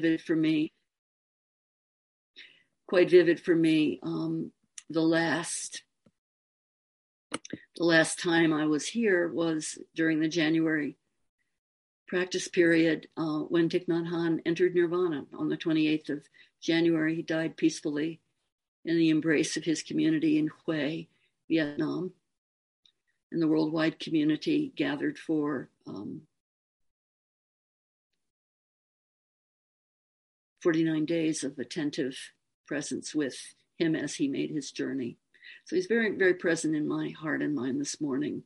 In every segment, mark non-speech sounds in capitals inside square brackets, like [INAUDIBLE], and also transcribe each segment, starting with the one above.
vivid for me. Quite vivid for me. Um, the last the last time I was here was during the January practice period uh, when Thich Nhat Hanh entered Nirvana on the 28th of January. He died peacefully in the embrace of his community in Hue, Vietnam. And the worldwide community gathered for um, 49 days of attentive presence with him as he made his journey. So he's very, very present in my heart and mind this morning,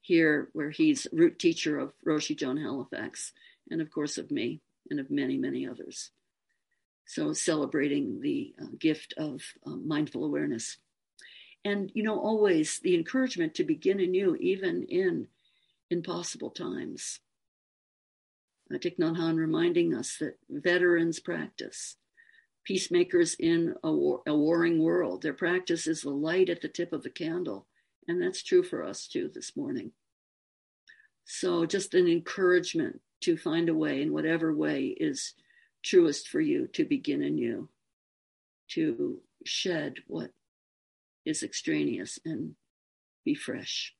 here where he's root teacher of Roshi Joan Halifax, and of course of me and of many, many others. So celebrating the uh, gift of uh, mindful awareness. And, you know, always the encouragement to begin anew, even in impossible times. Uh, Thich Nhat Hanh reminding us that veterans practice peacemakers in a, war, a warring world. Their practice is the light at the tip of the candle. And that's true for us too this morning. So, just an encouragement to find a way, in whatever way is truest for you, to begin anew, to shed what is extraneous and be fresh.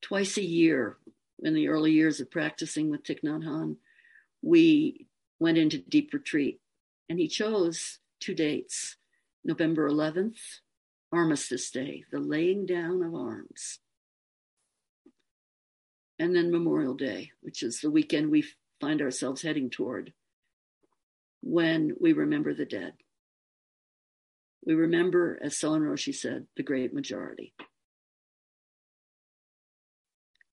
Twice a year, in the early years of practicing with Thich Nhat Hanh, we went into deep retreat and he chose two dates November 11th, Armistice Day, the laying down of arms, and then Memorial Day, which is the weekend we find ourselves heading toward when we remember the dead. We remember, as Soen Roshi said, the great majority.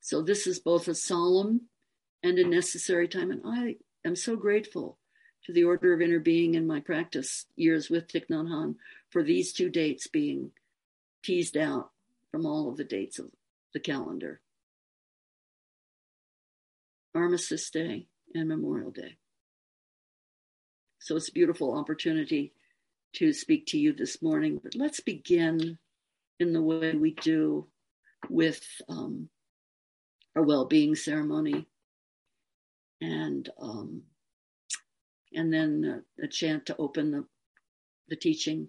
So this is both a solemn and a necessary time. And I am so grateful to the Order of Interbeing in my practice years with Thich Nhat Hanh for these two dates being teased out from all of the dates of the calendar. Armistice Day and Memorial Day. So it's a beautiful opportunity to speak to you this morning. But let's begin in the way we do with um, our well being ceremony. And um, and then a, a chant to open the, the teaching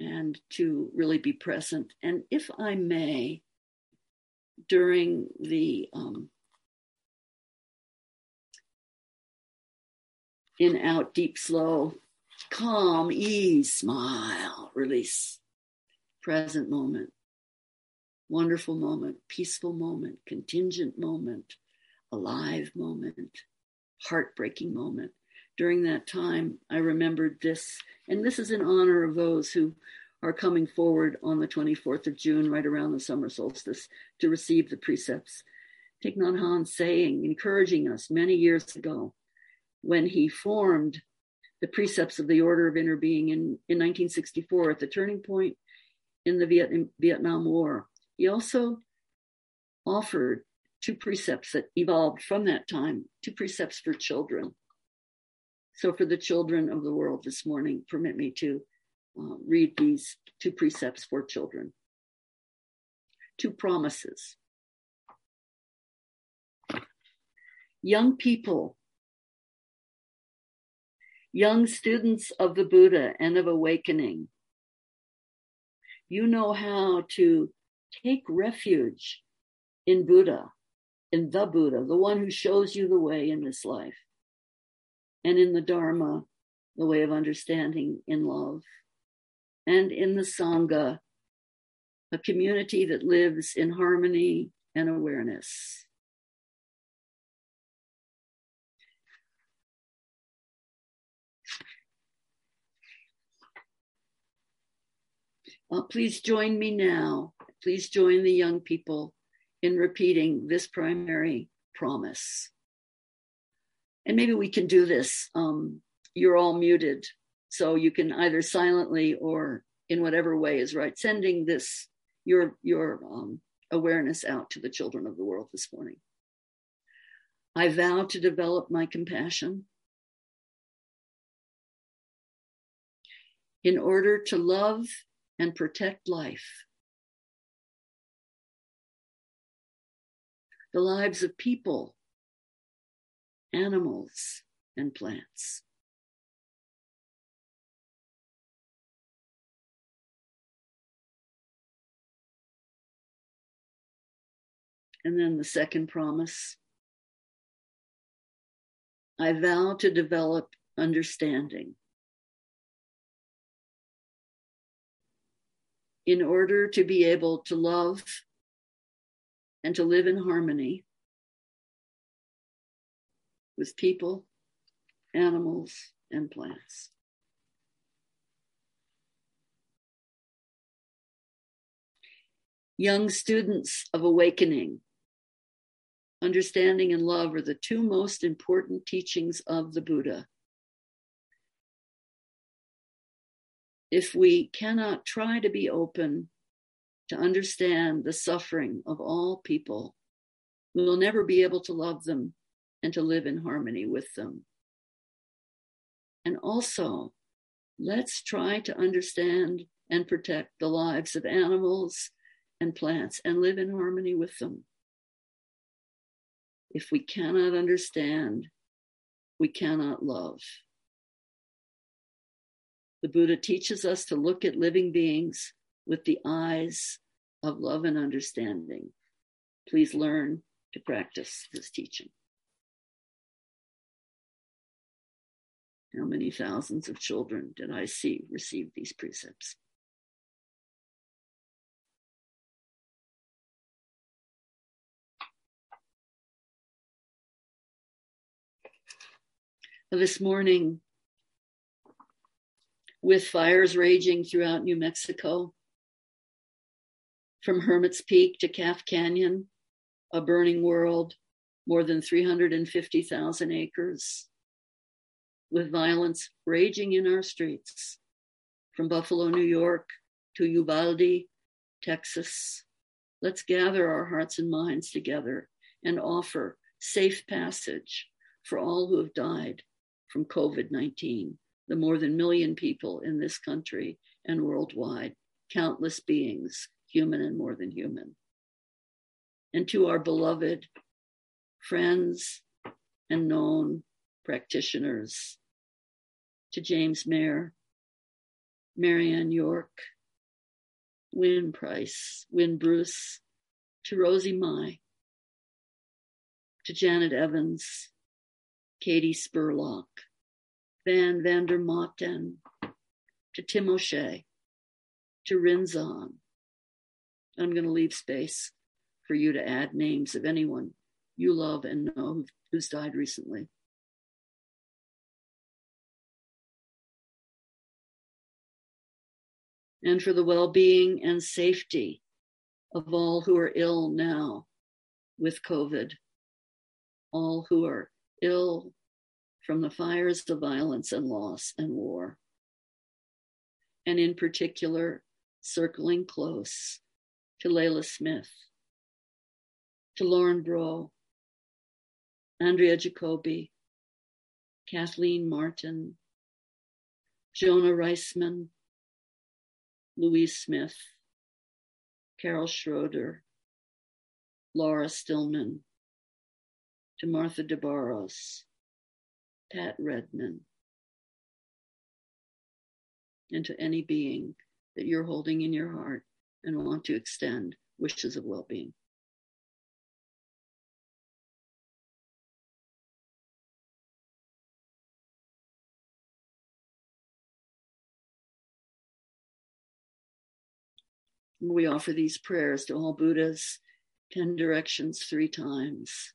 and to really be present. And if I may, during the um, in, out, deep, slow, calm, ease, smile, release, present moment, wonderful moment, peaceful moment, contingent moment, alive moment, heartbreaking moment during that time, I remembered this, and this is in honor of those who are coming forward on the 24th of June, right around the summer solstice, to receive the precepts. Thich Nhat Hanh saying, encouraging us many years ago when he formed the precepts of the Order of Interbeing in, in 1964 at the turning point in the Viet- Vietnam War. He also offered two precepts that evolved from that time, two precepts for children. So, for the children of the world this morning, permit me to uh, read these two precepts for children. Two promises. Young people, young students of the Buddha and of awakening, you know how to take refuge in Buddha, in the Buddha, the one who shows you the way in this life and in the Dharma, the way of understanding in love, and in the Sangha, a community that lives in harmony and awareness. Uh, please join me now. Please join the young people in repeating this primary promise and maybe we can do this. Um, you're all muted, so you can either silently or in whatever way is right, sending this your your um, awareness out to the children of the world this morning. I vow to develop my compassion in order to love and protect life. The lives of people animals, and plants. And then the second promise I vow to develop understanding in order to be able to love and to live in harmony with people, animals, and plants. Young students of awakening, understanding and love are the two most important teachings of the Buddha. If we cannot try to be open to understand the suffering of all people, we will never be able to love them and to live in harmony with them. And also, let's try to understand and protect the lives of animals and plants and live in harmony with them. If we cannot understand, we cannot love. The Buddha teaches us to look at living beings with the eyes of love and understanding. Please learn to practice this teaching. How many thousands of children did I see receive these precepts? This morning, with fires raging throughout New Mexico, from Hermit's Peak to Calf Canyon, a burning world, more than 350,000 acres with violence raging in our streets, from Buffalo, New York to Uvalde, Texas. Let's gather our hearts and minds together and offer safe passage for all who have died from COVID 19, the more than million people in this country and worldwide, countless beings, human and more than human. And to our beloved friends and known practitioners to James Mayer, Marianne York, Win Price, Win Bruce, to Rosie Mai, to Janet Evans, Katie Spurlock, Van Vander Motten, to Tim O'Shea, to Rinzan. I'm going to leave space for you to add names of anyone you love and know who's died recently. and for the well being and safety of all who are ill now with COVID, all who are ill from the fires of violence and loss and war. And in particular, circling close to Layla Smith, to Lauren Bro, Andrea Jacoby, Kathleen Martin, Jonah Reisman, Louise Smith, Carol Schroeder, Laura Stillman, to Martha DeBarros, Pat Redman, and to any being that you're holding in your heart and want to extend wishes of well being. We offer these prayers to all Buddhas, 10 directions three times,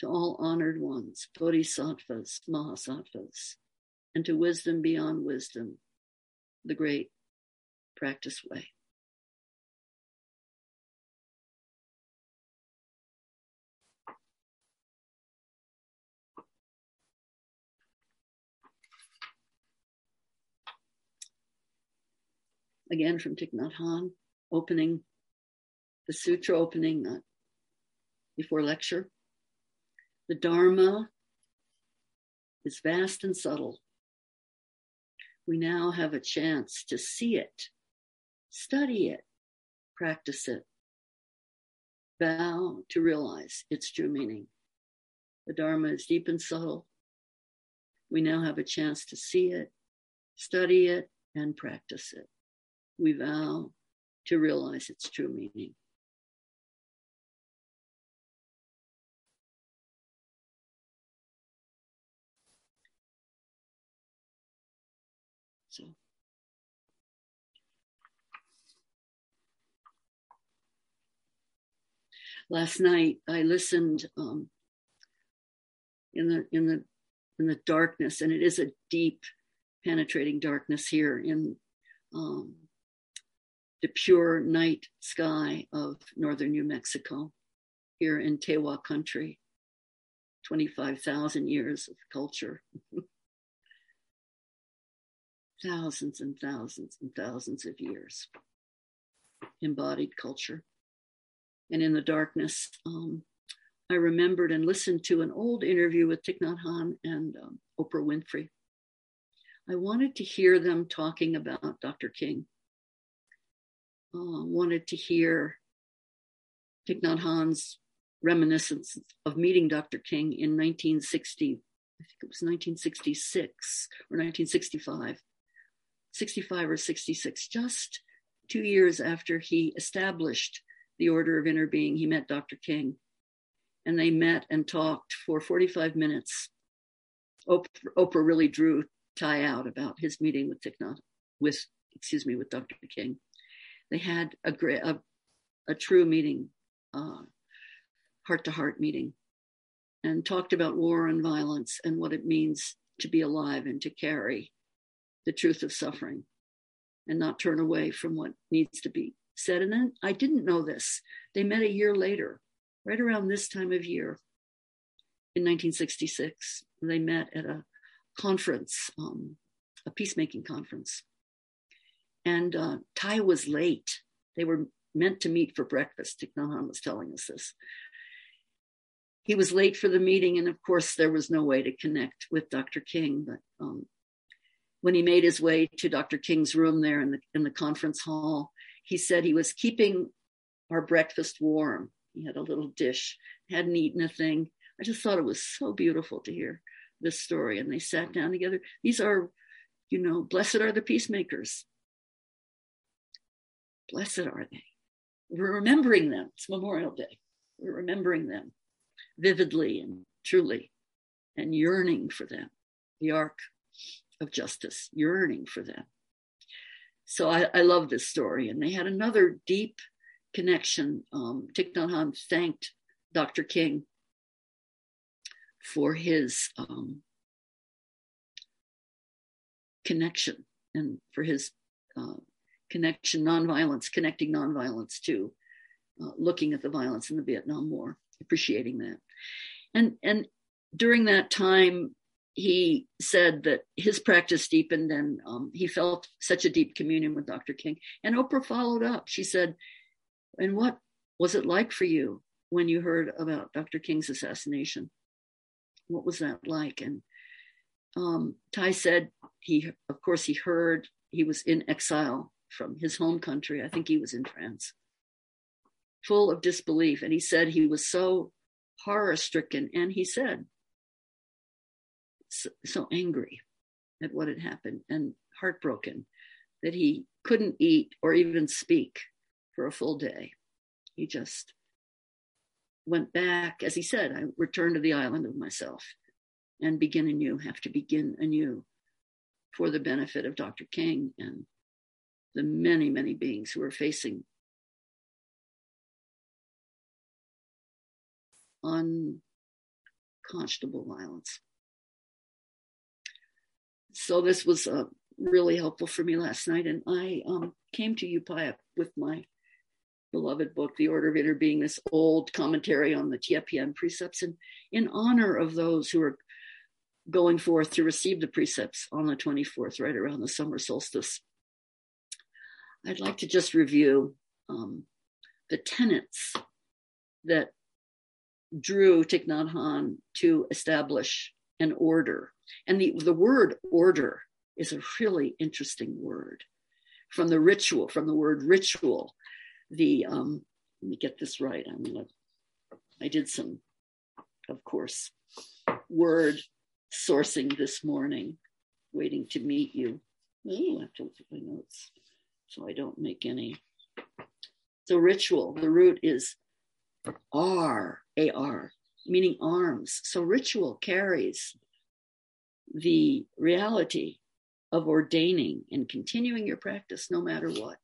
to all honored ones, bodhisattvas, mahasattvas, and to wisdom beyond wisdom, the great practice way. Again from Thich Nhat Hanh opening, the sutra opening uh, before lecture. The Dharma is vast and subtle. We now have a chance to see it, study it, practice it, vow to realize its true meaning. The Dharma is deep and subtle, We now have a chance to see it, study it, and practice it. We vow to realize its true meaning. So. Last night I listened um, in the in the in the darkness, and it is a deep, penetrating darkness here in um, the pure night sky of northern New Mexico, here in Tewa country. 25,000 years of culture. [LAUGHS] thousands and thousands and thousands of years. Embodied culture. And in the darkness, um, I remembered and listened to an old interview with Thich Nhat Hanh and um, Oprah Winfrey. I wanted to hear them talking about Dr. King. Uh, wanted to hear Thich Nhat Hanh's reminiscence of meeting Dr. King in 1960. I think it was 1966 or 1965, 65 or 66, just two years after he established the Order of Interbeing, He met Dr. King and they met and talked for 45 minutes. Oprah, Oprah really drew Thay out about his meeting with Thich Nhat, with excuse me, with Dr. King. They had a a, a true meeting, heart to heart meeting, and talked about war and violence and what it means to be alive and to carry the truth of suffering and not turn away from what needs to be said. And then I didn't know this. They met a year later, right around this time of year in 1966. They met at a conference, um, a peacemaking conference. And uh, Thay was late. They were meant to meet for breakfast. Nhat was telling us this. He was late for the meeting, and of course, there was no way to connect with Dr. King. But um, when he made his way to Dr. King's room there in the in the conference hall, he said he was keeping our breakfast warm. He had a little dish, hadn't eaten a thing. I just thought it was so beautiful to hear this story. And they sat down together. These are, you know, blessed are the peacemakers. Blessed are they. We're remembering them. It's Memorial Day. We're remembering them vividly and truly and yearning for them. The arc of justice, yearning for them. So I, I love this story. And they had another deep connection. Um, Thich Nhat Hanh thanked Dr. King for his um, connection and for his uh, connection, nonviolence, connecting nonviolence to uh, looking at the violence in the Vietnam War, appreciating that. And and during that time, he said that his practice deepened and um, he felt such a deep communion with Dr. King. And Oprah followed up. She said, And what was it like for you when you heard about Dr. King's assassination? What was that like? And um, Thay said he, of course, he heard he was in exile from his home country. I think he was in France, full of disbelief. And he said he was so horror stricken. And he said, so, so angry at what had happened and heartbroken that he couldn't eat or even speak for a full day. He just went back, as he said, I returned to the island of myself and begin anew, have to begin anew for the benefit of Dr. King and the many, many beings who are facing unconscionable violence so this was uh, really helpful for me last night. And I um, came to Upaya with my beloved book, The Order of Interbeing, this old commentary on the Tiep precepts. And in honor of those who are going forth to receive the precepts on the 24th, right around the summer solstice, I'd like to just review um, the tenets that drew Thich Nhat Hanh to establish an order and the, the word order is a really interesting word from the ritual, from the word ritual. The, um, let me get this right. I'm gonna, I did some, of course, word sourcing this morning, waiting to meet you. Ooh, I have to look at my notes so I don't make any. So ritual, the root is R, A-R, meaning arms. So ritual carries the reality of ordaining and continuing your practice no matter what,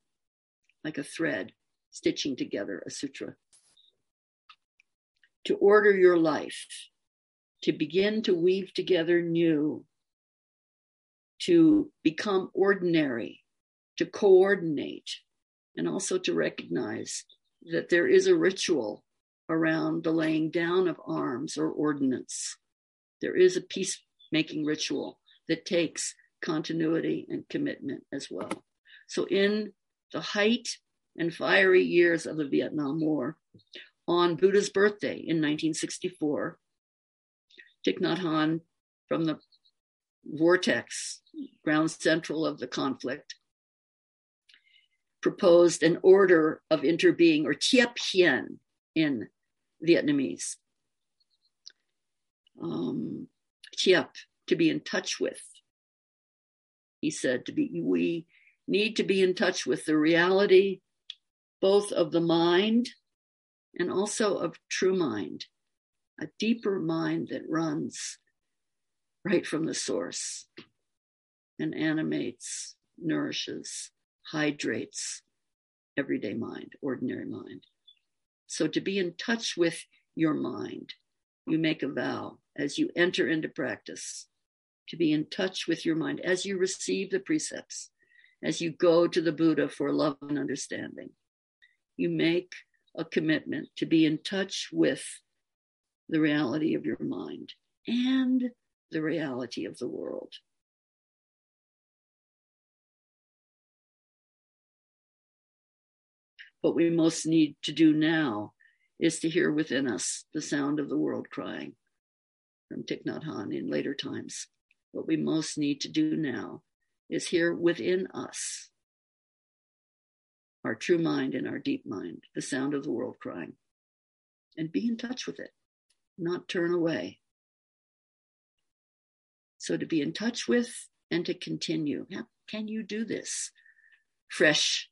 like a thread stitching together a sutra. To order your life, to begin to weave together new, to become ordinary, to coordinate, and also to recognize that there is a ritual around the laying down of arms or ordinance. There is a peacemaking ritual that takes continuity and commitment as well. So, in the height and fiery years of the Vietnam War, on Buddha's birthday in 1964, Thich Nhat Hanh, from the vortex, ground central of the conflict, proposed an order of interbeing, or Tiep Hien in Vietnamese. Um, Tiep, to be in touch with, he said to be we need to be in touch with the reality both of the mind and also of true mind a deeper mind that runs right from the source and animates nourishes hydrates everyday mind ordinary mind so to be in touch with your mind you make a vow as you enter into practice to be in touch with your mind as you receive the precepts, as you go to the Buddha for love and understanding. You make a commitment to be in touch with the reality of your mind and the reality of the world. What we most need to do now is to hear within us the sound of the world crying from Thich Nhat Hanh in later times. What we most need to do now is hear within us our true mind and our deep mind, the sound of the world crying, and be in touch with it, not turn away. So to be in touch with and to continue. How can you do this? Fresh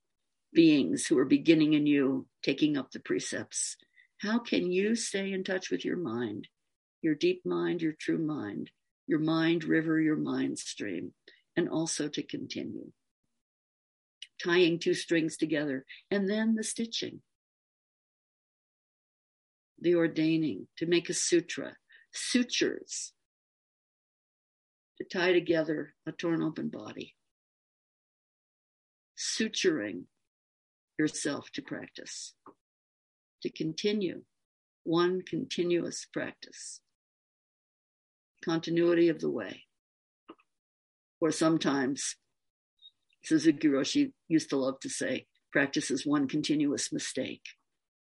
beings who are beginning in you, taking up the precepts. How can you stay in touch with your mind, your deep mind, your true mind, your mind river, your mind stream, and also to continue. Tying two strings together, and then the stitching, the ordaining, to make a sutra, sutures, to tie together a torn open body, suturing yourself to practice, to continue one continuous practice continuity of the way. Or sometimes, Suzuki Roshi used to love to say, practice is one continuous mistake.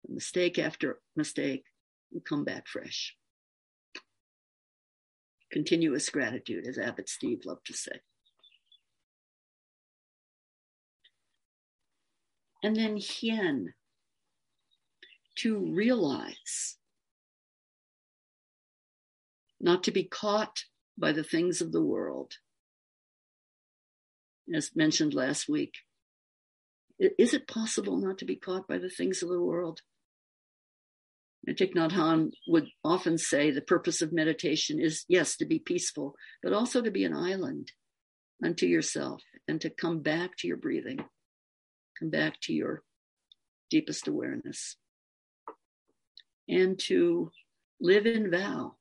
Mistake after mistake, you come back fresh. Continuous gratitude, as Abbot Steve loved to say. And then hien, to realize not to be caught by the things of the world. As mentioned last week, is it possible not to be caught by the things of the world? And Thich Nhat Hanh would often say the purpose of meditation is, yes, to be peaceful, but also to be an island unto yourself and to come back to your breathing, come back to your deepest awareness, and to live in vow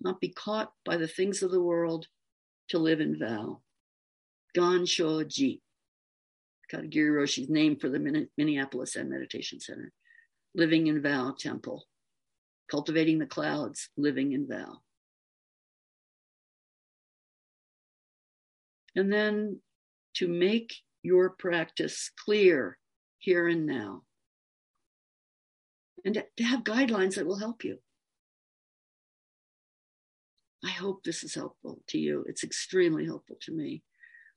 not be caught by the things of the world, to live in vow. Gan Ji, Katagiri Roshi's name for the Minneapolis Zen Meditation Center. Living in vow temple. Cultivating the clouds, living in vow. And then to make your practice clear here and now. And to have guidelines that will help you. I hope this is helpful to you. It's extremely helpful to me.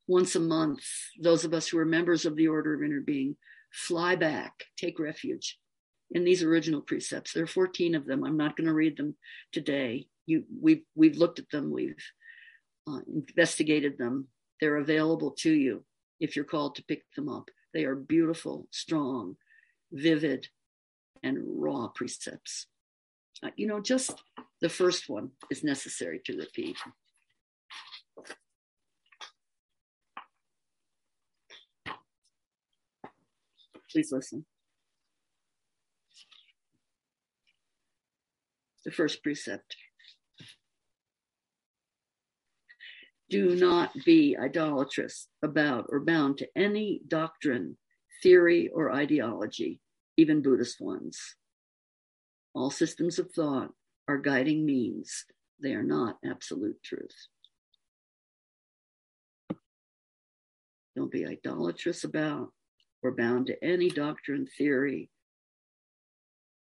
Once a month, those of us who are members of the Order of Interbeing fly back, take refuge in these original precepts. There are 14 of them. I'm not going to read them today. you we've we've looked at them, we've uh, investigated them. They're available to you if you're called to pick them up. They are beautiful, strong, vivid, and raw precepts. Uh, you know, just the first one is necessary to repeat. Please listen. The first precept. Do not be idolatrous about or bound to any doctrine, theory, or ideology, even Buddhist ones. All systems of thought are guiding means, they are not absolute truth. Don't be idolatrous about or bound to any doctrine, theory,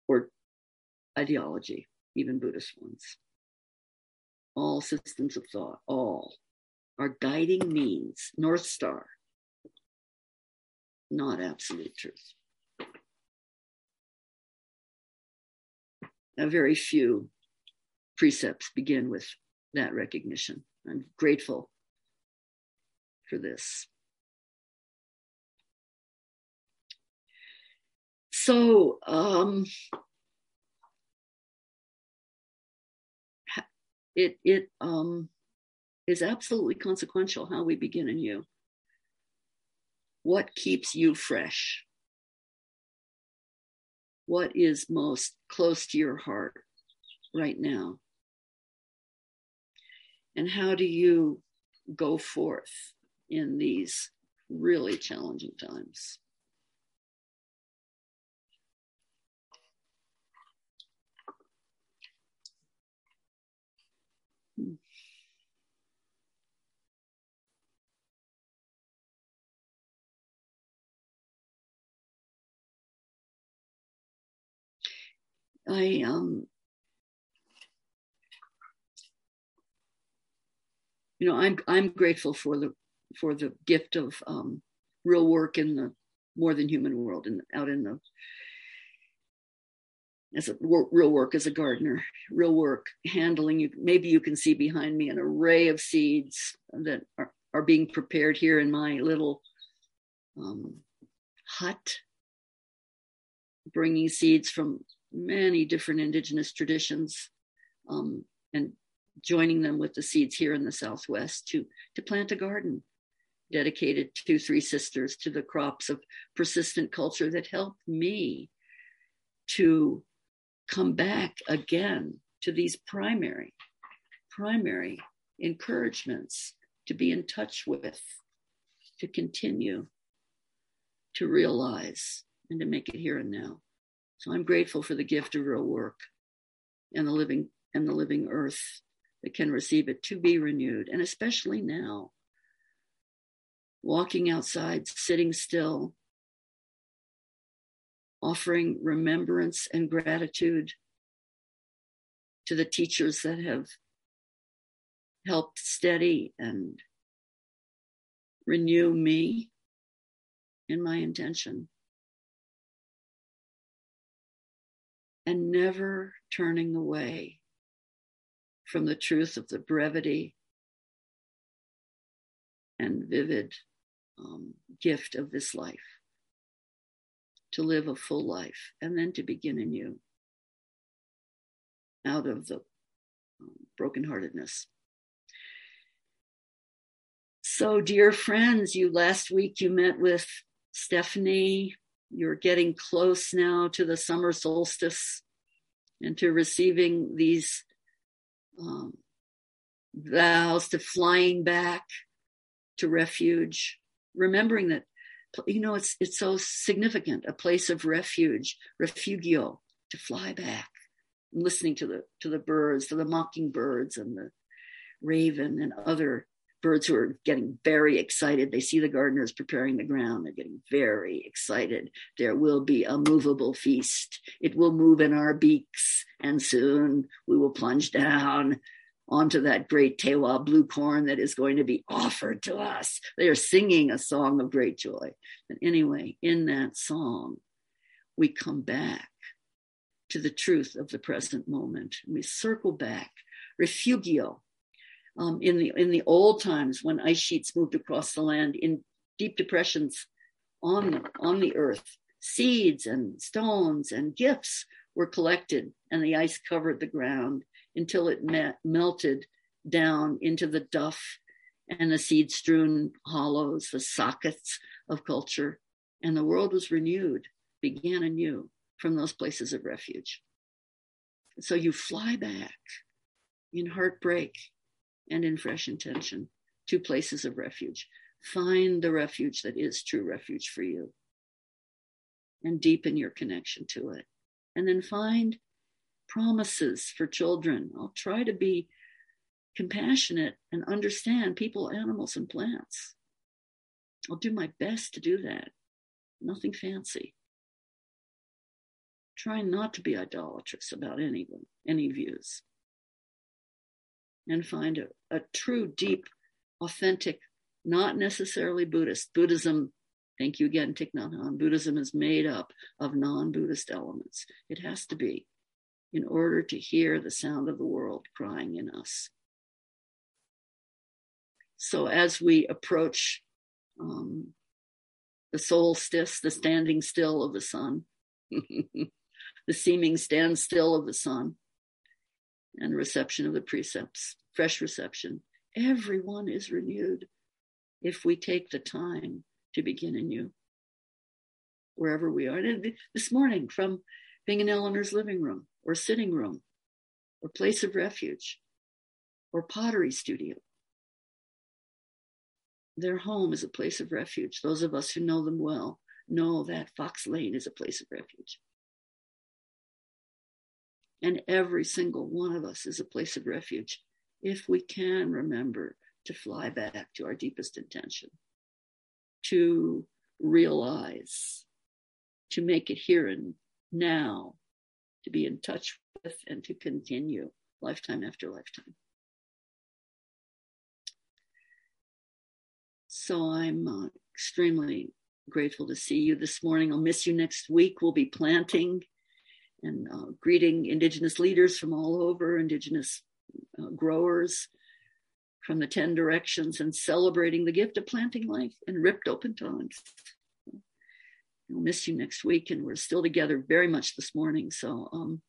or ideology, even Buddhist ones. All systems of thought, all, are guiding means, North Star, not absolute truth. A very few precepts begin with that recognition. I'm grateful for this. So, um, it it um, is absolutely consequential how we begin in you. What keeps you fresh? What is most close to your heart right now? And how do you go forth in these really challenging times? I um you know I'm I'm grateful for the for the gift of um, real work in the more than human world and out in the as a real work as a gardener, real work handling you. Maybe you can see behind me an array of seeds that are, are being prepared here in my little um, hut, bringing seeds from many different indigenous traditions um, and joining them with the seeds here in the Southwest to, to plant a garden dedicated to three sisters to the crops of persistent culture that helped me to come back again to these primary, primary encouragements to be in touch with, to continue to realize and to make it here and now. So I'm grateful for the gift of real work and the living and the living earth that can receive it to be renewed. And especially now, walking outside, sitting still, offering remembrance and gratitude to the teachers that have helped steady and renew me in my intention. And never turning away from the truth of the brevity and vivid um, gift of this life to live a full life and then to begin anew out of the um, brokenheartedness. So, dear friends, you last week you met with Stephanie you're getting close now to the summer solstice and to receiving these um, vows to flying back to refuge, remembering that you know it's it's so significant a place of refuge, refugio, to fly back, listening to the to the birds, to the mockingbirds and the raven and other birds who are getting very excited. They see the gardeners preparing the ground. They're getting very excited. There will be a movable feast. It will move in our beaks, and soon we will plunge down onto that great Tewa blue corn that is going to be offered to us. They are singing a song of great joy. And anyway, in that song, we come back to the truth of the present moment. We circle back refugio. Um, in the in the old times when ice sheets moved across the land in deep depressions on on the earth, seeds and stones and gifts were collected, and the ice covered the ground until it met, melted down into the duff and the seed strewn hollows, the sockets of culture, and the world was renewed, began anew from those places of refuge. So you fly back in heartbreak and in fresh intention to places of refuge. Find the refuge that is true refuge for you and deepen your connection to it. And then find promises for children. I'll try to be compassionate and understand people, animals, and plants. I'll do my best to do that. Nothing fancy. Try not to be idolatrous about anyone, any views. And find a, a true, deep, authentic, not necessarily Buddhist. Buddhism, thank you again, Thich Nhat Hanh, Buddhism is made up of non Buddhist elements. It has to be in order to hear the sound of the world crying in us. So as we approach um, the solstice, the standing still of the sun, [LAUGHS] the seeming standstill of the sun, and reception of the precepts, fresh reception, everyone is renewed if we take the time to begin anew, wherever we are. And this morning, from being in Eleanor's living room or sitting room or place of refuge or pottery studio their home is a place of refuge. Those of us who know them well know that Fox Lane is a place of refuge. And every single one of us is a place of refuge if we can remember to fly back to our deepest intention, to realize, to make it here and now, to be in touch with, and to continue lifetime after lifetime. So I'm uh, extremely grateful to see you this morning. I'll miss you next week. We'll be planting and uh, greeting Indigenous leaders from all over, Indigenous uh, growers from the 10 directions, and celebrating the gift of planting life in ripped open tongues. I'll miss you next week, and we're still together very much this morning. So um,